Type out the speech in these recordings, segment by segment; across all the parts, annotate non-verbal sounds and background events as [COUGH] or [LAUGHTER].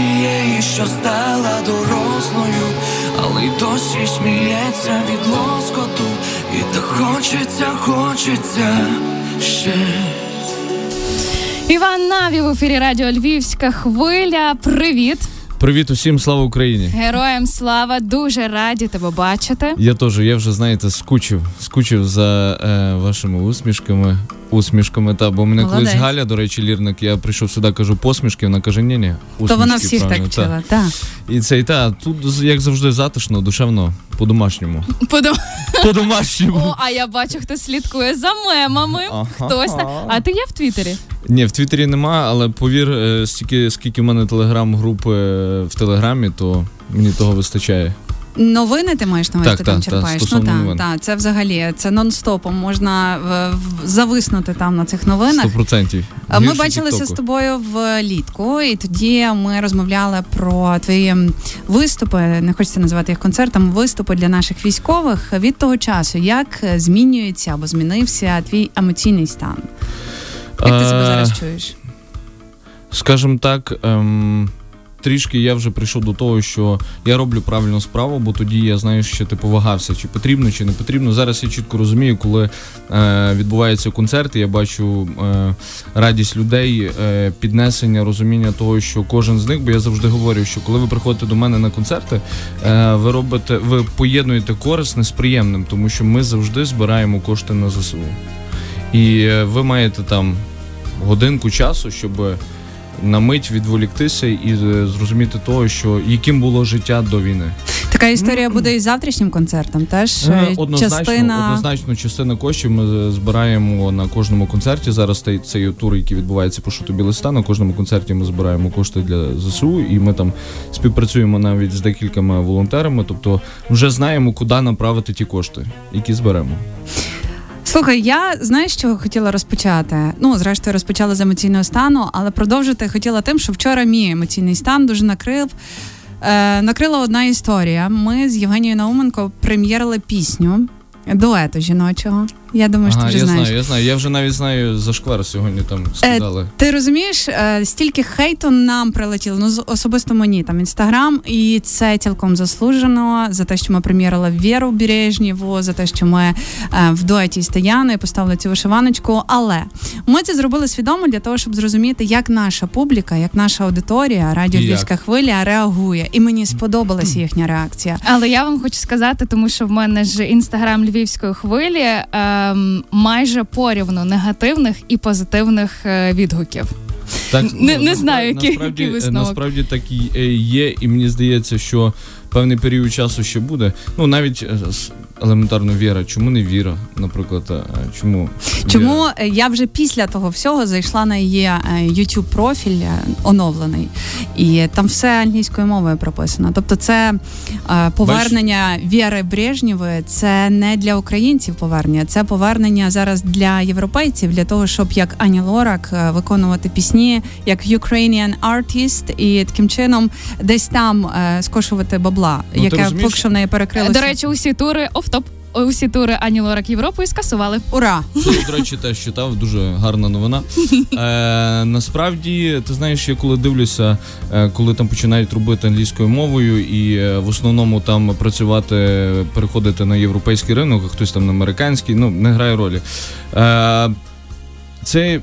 тієї, що стала дорослою, але й досі сміється від лоскоту, і так хочеться, хочеться ще. Іван Наві в ефірі Радіо Львівська хвиля. Привіт! Привіт усім, слава Україні! Героям слава! Дуже раді тебе бачити. Я теж, я вже знаєте, скучив, скучив за е, вашими усмішками. Усмішками, та бо мене Молодець. колись Галя, до речі, лірник. Я прийшов сюди, кажу посмішки. Вона каже, ні, ні, То вона всіх так вчила. Так. І це і та тут як завжди затишно, душевно, по-домашньому. [LAUGHS] По-домашньому. О, а я бачу, хто слідкує за мемами. Ага. Хтось на- А ти є в Твіттері? Ні, в Твіттері нема, але повір, е, стільки скільки в мене телеграм-групи в Телеграмі, то мені того вистачає. Новини ти маєш на увазі, ти там так, так, черпаєш. ну так, так, це взагалі це нон-стопом. Можна в- в- зависнути там на цих новинах. Сто процентів. А Ми бачилися з тобою влітку, і тоді ми розмовляли про твої виступи. Не хочеться називати їх концертом. Виступи для наших військових від того часу. Як змінюється або змінився твій емоційний стан? Як ти себе Е, зараз чуєш? Скажімо так, ем, трішки я вже прийшов до того, що я роблю правильну справу, бо тоді я знаю, що типу вагався, чи потрібно, чи не потрібно. Зараз я чітко розумію, коли е, відбуваються концерти, я бачу е, радість людей, е, піднесення, розуміння того, що кожен з них, бо я завжди говорю, що коли ви приходите до мене на концерти, е, ви робите, ви поєднуєте корисне з приємним, тому що ми завжди збираємо кошти на ЗСУ. І е, ви маєте там годинку часу, щоб на мить відволіктися і е, зрозуміти того, що яким було життя до війни. Така історія буде і з завтрашнім концертом. Теж е, Однозначно, частина однозначно, частина коштів ми е, збираємо на кожному концерті. Зараз цей, цей тур, який відбувається по шуту Білиста, на кожному концерті ми збираємо кошти для ЗСУ, і ми там співпрацюємо навіть з декількома волонтерами. Тобто вже знаємо, куди направити ті кошти, які зберемо. Слухай, я знаєш, що хотіла розпочати? Ну, зрештою, розпочала з емоційного стану, але продовжити хотіла тим, що вчора мій емоційний стан дуже накрив. Е, накрила одна історія. Ми з Євгенією Науменко прем'єрили пісню дуету жіночого. Я думаю, що ти вже я знаєш. знаю, я знаю. Я вже навіть знаю за шквар сьогодні там скидали. Ти розумієш, е, стільки хейту нам прилетіло, ну з- особисто мені там інстаграм, і це цілком заслужено за те, що ми прем'єрили Віру Бережнєву, за те, що ми е, в дуеті з Таяною поставили цю вишиваночку. Але ми це зробили свідомо для того, щоб зрозуміти, як наша публіка, як наша аудиторія, радіо Львівська хвиля реагує. І мені сподобалася їхня реакція. Але я вам хочу сказати, тому що в мене ж інстаграм львівської хвилі ем, майже порівну негативних і позитивних е, відгуків. Так, [LAUGHS] Не- не знаю, які насправді, які висновок. насправді так і е, є, і мені здається, що певний період часу ще буде. Ну навіть е, елементарно віра. Чому не віра, наприклад, чому? Чому Віра? е, я вже після того всього зайшла на її е, youtube профіль е, оновлений, і там все англійською мовою прописано. Тобто, це е, повернення Віри Брежнєвої, це не для українців повернення, це повернення зараз для європейців, для того, щоб як Ані Лорак е, виконувати пісні як Ukrainian artist і таким чином десь там е, скошувати бабла, Ну, яке поки що в неї перекрилося. До речі, усі тури офтоп. Усі тури Ані Лорак Європою скасували. Ура! Це, до речі, теж читав, дуже гарна новина. Е, насправді, ти знаєш, я коли дивлюся, е, коли там починають робити англійською мовою, і е, в основному там працювати, переходити на європейський ринок, а хтось там на американський, ну не грає ролі. Е, це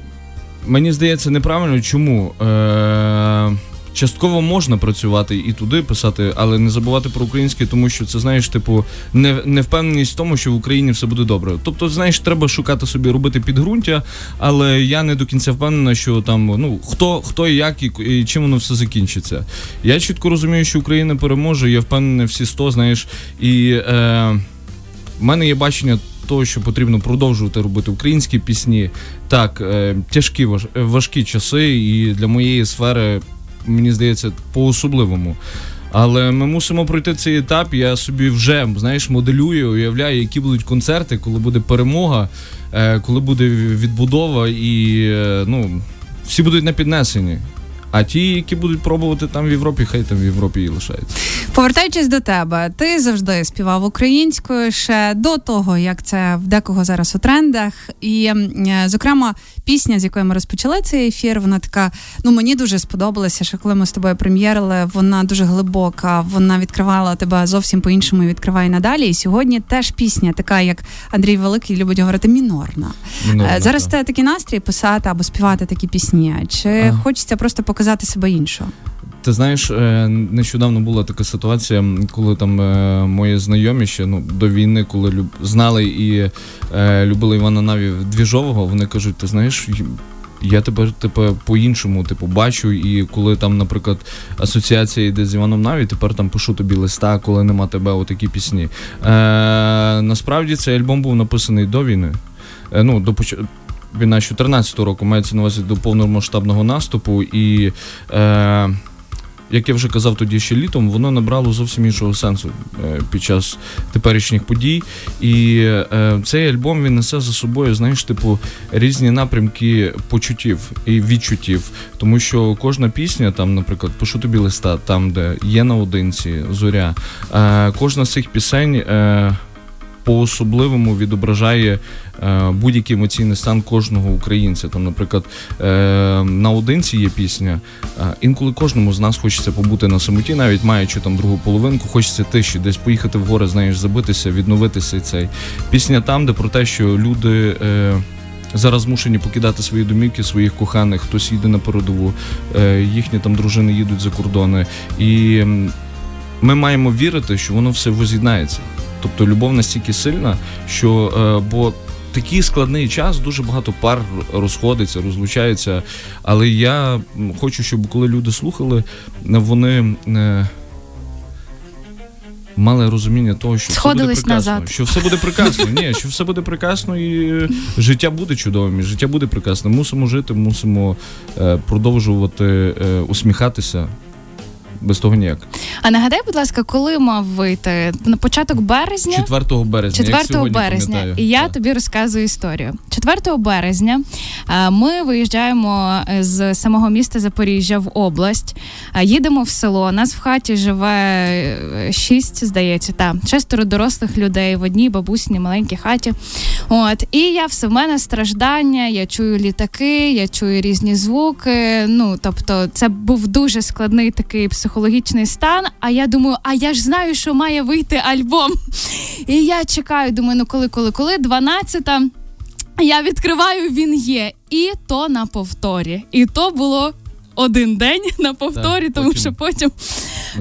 мені здається неправильно. Чому? Е, Частково можна працювати і туди писати, але не забувати про українське, тому що це знаєш, типу, не, невпевненість в тому, що в Україні все буде добре. Тобто, знаєш, треба шукати собі робити підґрунтя, але я не до кінця впевнена, що там ну хто, хто і як і, і чим воно все закінчиться. Я чітко розумію, що Україна переможе. Я впевнений всі 100, знаєш, і е, в мене є бачення. Того, що потрібно продовжувати робити українські пісні, так е, тяжкі важ- важкі часи, і для моєї сфери мені здається, по-особливому. Але ми мусимо пройти цей етап. Я собі вже знаєш, моделюю, уявляю, які будуть концерти, коли буде перемога, е, коли буде відбудова, і е, ну, всі будуть на піднесенні. А ті, які будуть пробувати там в Європі, хай там в Європі і лишаються. Повертаючись до тебе, ти завжди співав українською ще до того, як це в декого зараз у трендах. І, е, зокрема, пісня, з якої ми розпочали цей ефір, вона така. Ну мені дуже сподобалася, що коли ми з тобою прем'єрили, вона дуже глибока. Вона відкривала тебе зовсім по-іншому і відкриває надалі. І сьогодні теж пісня, така як Андрій Великий любить говорити, мінорна. Мінорна, Е, Зараз так. в такий настрій писати або співати такі пісні. Чи Ага. хочеться просто показати себе іншого? Ти знаєш, е, нещодавно була така ситуація, коли там е, мої знайомі ще ну, до війни, коли люб... знали і е, любили Івана Наві Двіжового, вони кажуть, ти знаєш. Я тепер типу, по-іншому типу, бачу, і коли там, наприклад, асоціація йде з Іваном Наві, тепер там пишу тобі листа, коли нема тебе, отакі пісні. Е, насправді цей альбом був написаний до війни. Е, ну, до поч... Війна 14 року мається на увазі до повномасштабного наступу, і е, як я вже казав тоді ще літом, воно набрало зовсім іншого сенсу е, під час теперішніх подій. І е, цей альбом він несе за собою, знаєш, типу, різні напрямки почуттів і відчуттів. Тому що кожна пісня, там, наприклад, пишу тобі листа, там, де є наодинці, зоря, е, кожна з цих пісень. Е, по-особливому відображає е, будь-який емоційний стан кожного українця. Там, наприклад, е, наодинці є пісня. Е, інколи кожному з нас хочеться побути на самоті, навіть маючи там другу половинку, хочеться тиші, десь поїхати в гори, знаєш, забитися, відновитися. І цей пісня там, де про те, що люди. Е, Зараз змушені покидати свої домівки, своїх коханих, хтось їде на передову, е, їхні там дружини їдуть за кордони. І ми маємо вірити, що воно все воз'єднається. Тобто любов настільки сильна, що е, бо такий складний час, дуже багато пар розходиться, розлучається. Але я хочу, щоб коли люди слухали, вони. е, Мали розуміння того, що Сходились все буде прекрасно, назад. що все буде прекрасно. Ні, що все буде прекрасно, і е, життя буде чудовим, і життя буде прекрасним. Мусимо жити, мусимо е, продовжувати е, усміхатися. Без того ніяк. А нагадай, будь ласка, коли мав вийти на початок березня? 4 березня. 4 сьогодні березня, пам'ятаю. і я Так. тобі розказую історію. 4 березня ми виїжджаємо е, з самого міста Запоріжжя в область, е, їдемо в село. Нас в хаті живе е, шість, здається, та шестеро дорослих людей в одній бабусній маленькій хаті. От і я все в мене страждання. Я чую літаки, я чую різні звуки. Ну тобто, це був дуже складний такий психологічний стан. А я думаю, а я ж знаю, що має вийти альбом. І я чекаю, думаю, ну коли, коли, коли, 12-та. Я відкриваю, він є. І то на повторі. І то було один день [LAUGHS] на повторі, Так, тому потім- що потім.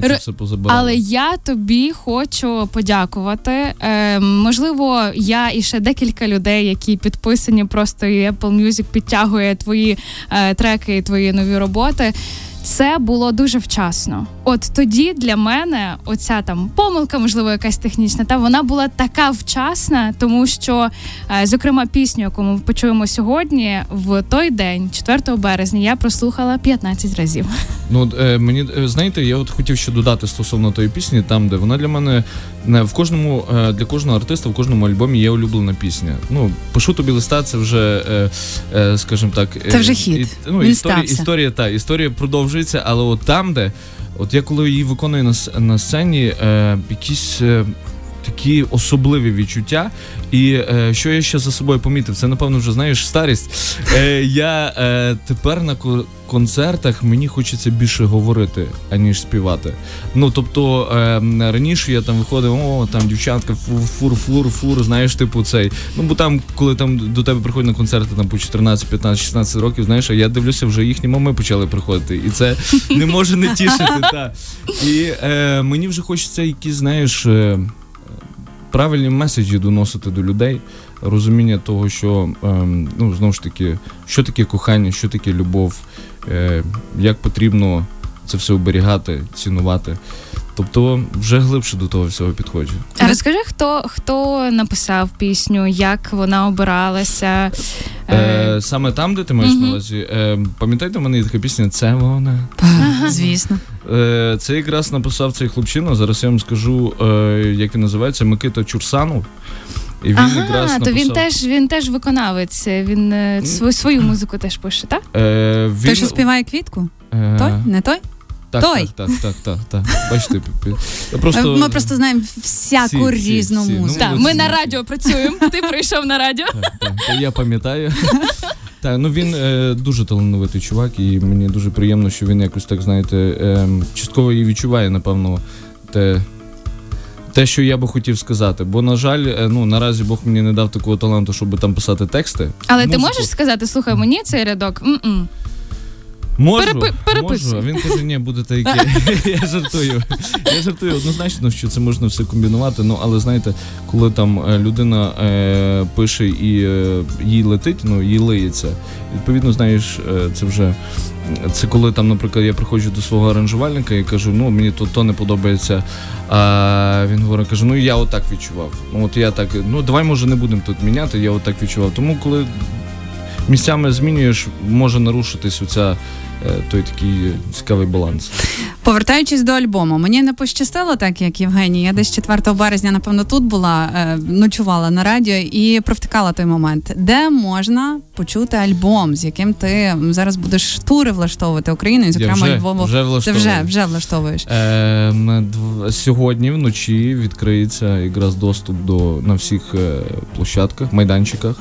Все. Але я тобі хочу подякувати. Е, можливо, я і ще декілька людей, які підписані, просто і Apple Music підтягує твої е, треки і твої нові роботи. Це було дуже вчасно. От тоді для мене оця там помилка, можливо, якась технічна, та вона була така вчасна, тому що, е, зокрема, пісню, яку ми почуємо сьогодні, в той день, 4 березня, я прослухала 15 разів. Ну е, мені е, знаєте, я от хотів ще додати стосовно тої пісні, там де вона для мене не в кожному для кожного артиста в кожному альбомі є улюблена пісня. Ну пишу тобі листа, це вже, е, е, скажімо так, е, Це вже хіт. і- ну, Він історія, стався. історія та історія продовжується, але от там, де от я коли її виконую на, на сцені, е, якісь. Такі особливі відчуття, і е, що я ще за собою помітив, це напевно вже знаєш старість. Е, я е, тепер на концертах мені хочеться більше говорити, аніж співати. Ну тобто е, раніше я там виходив, о, там дівчатка, фур, фур, фур, знаєш, типу цей. Ну бо там, коли там до тебе приходять на концерти там по 14, 15, 16 років, знаєш, а я дивлюся, вже їхні мами почали приходити, і це не може не тішити. Та. І е, мені вже хочеться якісь, знаєш. Правильні меседжі доносити до людей, розуміння того, що ем, ну знову ж таки, що таке кохання, що таке любов, е, як потрібно це все оберігати, цінувати. Тобто вже глибше до того всього підходжу. А розкажи, хто хто написав пісню, як вона обиралася? Е, саме там, де ти маєш на увазі, е, пам'ятаєте, в мене є така пісня Це вона. Звісно. Е, це якраз написав цей хлопчина. Зараз я вам скажу, е, як він називається, Микита Чурсанов. І він якраз ага, то він теж він теж виконавець. Він е, свою, свою музику теж пише, так? Е, він, Той, що співає квітку? е, Той? Не той? Так, Той. так, так, так, так, так. Бачите, пі- пі- просто... Ми просто знаємо всяку Всі, всі, різну всі. Ну, музику. Так, ми на радіо працюємо. Ти прийшов на радіо. Так, так, та я пам'ятаю. Так, ну він е, дуже талановитий чувак, і мені дуже приємно, що він якось так, знаєте, е, частково і відчуває, напевно, те, те, що я би хотів сказати. Бо, на жаль, е, ну наразі Бог мені не дав такого таланту, щоб там писати тексти. Але ти Музику- можеш сказати, слухай, мені цей рядок. м-м». Можу, Перепи- переписуй. можу. А він каже, ні, буде так, як [LAUGHS] я жартую. Я жартую однозначно, що це можна все комбінувати. Ну але знаєте, коли там е, людина е, пише і е, їй летить, ну їй лиється. Відповідно, знаєш, е, це вже це коли там, наприклад, я приходжу до свого аранжувальника і кажу, ну мені то, то не подобається. А він говорить, каже, ну я отак відчував. Ну от я так, ну давай може не будемо тут міняти, я отак відчував. Тому коли місцями змінюєш, може нарушитись оця е, той такий цікавий баланс. Повертаючись до альбому, мені не пощастило так, як Євгеній. Я десь 4 березня, напевно, тут була, е, ночувала на радіо і провтикала той момент, де можна почути альбом, з яким ти зараз будеш тури влаштовувати Україною, зокрема я вже, Львову. вже Ти вже, вже влаштовуєш. Дв- сьогодні вночі відкриється якраз доступ до на всіх е, площадках, майданчиках,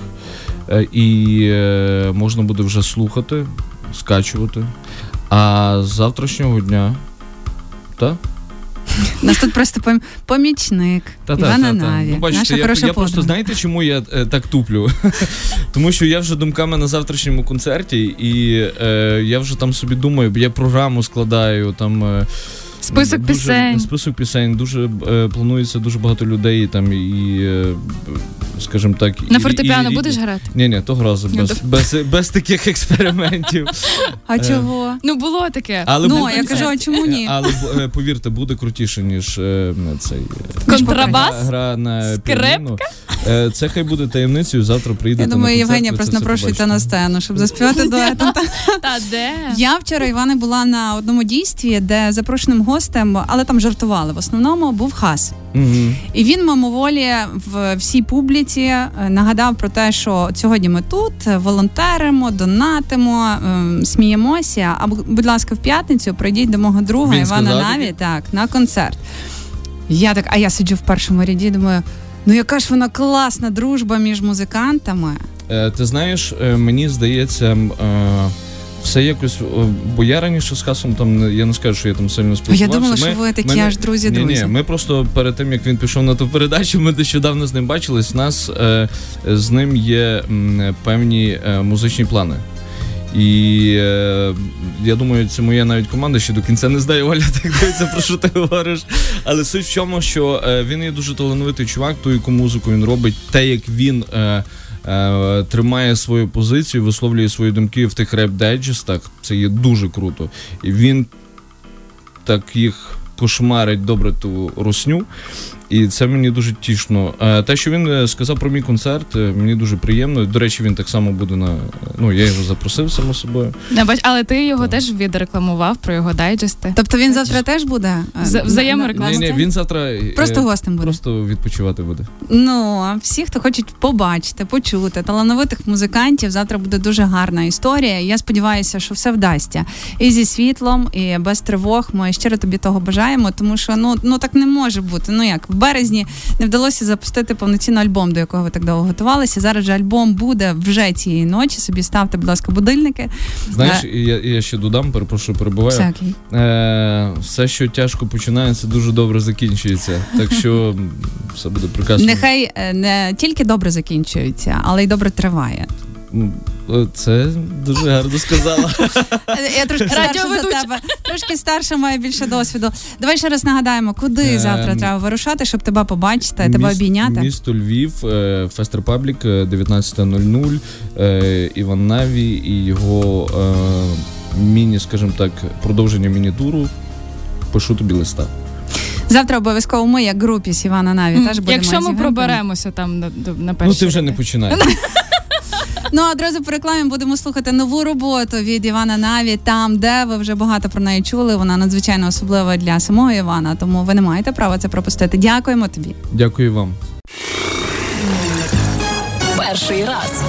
Е, і е, можна буде вже слухати, скачувати. А з завтрашнього дня. Так? У Нас тут просто пом- помічник Івана Наві, Ну, бачите, наша я, я просто знаєте, чому я е, так туплю? [LAUGHS] Тому що я вже думками на завтрашньому концерті, і е, я вже там собі думаю, я програму складаю там. Е, Список дуже, пісень. Список пісень. Дуже е, планується дуже багато людей там і, е, скажімо так, На і- фортепіано і- і- будеш грати? Ні, ні, того разу Ну, без, без, без таких експериментів. [LAUGHS] А чого? Ну було таке. Але ну, буде- я кажу, а чому ні? Але е, повірте, буде крутіше, ніж е, цей е, Контрабас? гра, на Скрипка? піаніно. Е, Це хай буде таємницею. Завтра прийдете Я думаю, Євгенія просто напрошується на сцену, щоб заспівати дуетом. [LAUGHS] Та де? Я вчора Іване була на одному дійстві, де запрошеним гостем, але там жартували. В основному був хас. Мгм. І він мимоволі в всій публіці е, нагадав про те, що от сьогодні ми тут е, волонтеримо, донатимо, ем, сміємося. А будь ласка, в п'ятницю прийдіть до мого друга Він Івана сказав Наві так на концерт. Я так, а я сиджу в першому ряді, думаю. Ну, яка ж вона класна дружба між музикантами. Е, Ти знаєш, е, мені здається, е, все якось. Бо я раніше з хасом там я не скажу, що я там сильно Я думала, Ми- що ви такі мене- аж друзі-друзі. Ні, ні, ми просто перед тим як він пішов на ту передачу, ми нещодавно з ним бачились. У нас е, з ним є м, певні е, музичні плани. І е, я думаю, це моя навіть команда ще до кінця не знає, Оля, [LAUGHS] так дивиться, про що ти говориш. Але суть в чому, що е, він є дуже талановитий чувак, ту, яку музику він робить, те, як він. Е, е, Тримає свою позицію, висловлює свої думки в тих реп-дайджестах. Це є дуже круто. І він так їх кошмарить добре ту русню. І це мені дуже тішно. Е, Те, що він е, сказав про мій концерт, е, мені дуже приємно. До речі, він так само буде на. Ну, я його запросив само собою. Не бач, але ти його теж відрекламував про його дайджести. Тобто він завтра теж буде на- Ні, ні, він завтра просто гостем буде. просто відпочивати буде. Ну, а всі, хто хочуть побачити, почути талановитих музикантів, завтра буде дуже гарна історія. Я сподіваюся, що все вдасться. І зі світлом, і без тривог. Ми щиро тобі того бажаємо, тому що ну, ну так не може бути. Ну як березні не вдалося запустити повноцінний альбом, до якого ви так довго готувалися. Зараз же альбом буде вже цієї ночі. Собі ставте, будь ласка, будильники. Знаєш, Е. я, я ще додам, перепрошую, перебуваю. Все. Е, все, що тяжко починається, дуже добре закінчується. Так що все буде прекрасно. Нехай е, не тільки добре закінчується, але й добре триває. Е, Це дуже гарно сказала. Я трошки старша за тебе. Трошки старша, має більше досвіду. Давай ще раз нагадаємо, куди Ем, завтра треба вирушати, щоб тебе побачити, тебе обійняти. Місто Львів, е, Фест Репаблік, е, 19.00. е, Іван Наві і його е, міні, скажімо так, продовження міні-туру. Пишу тобі листа. Завтра обов'язково ми, як групі з Івана Наві, теж будемо. Якщо ми проберемося там на, перші. Ну ти вже не ряди. [LAUGHS] Ну а одразу по рекламі будемо слухати нову роботу від Івана Наві, там, де ви вже багато про неї чули. Вона надзвичайно особлива для самого Івана, тому ви не маєте права це пропустити. Дякуємо тобі. Дякую вам. Перший раз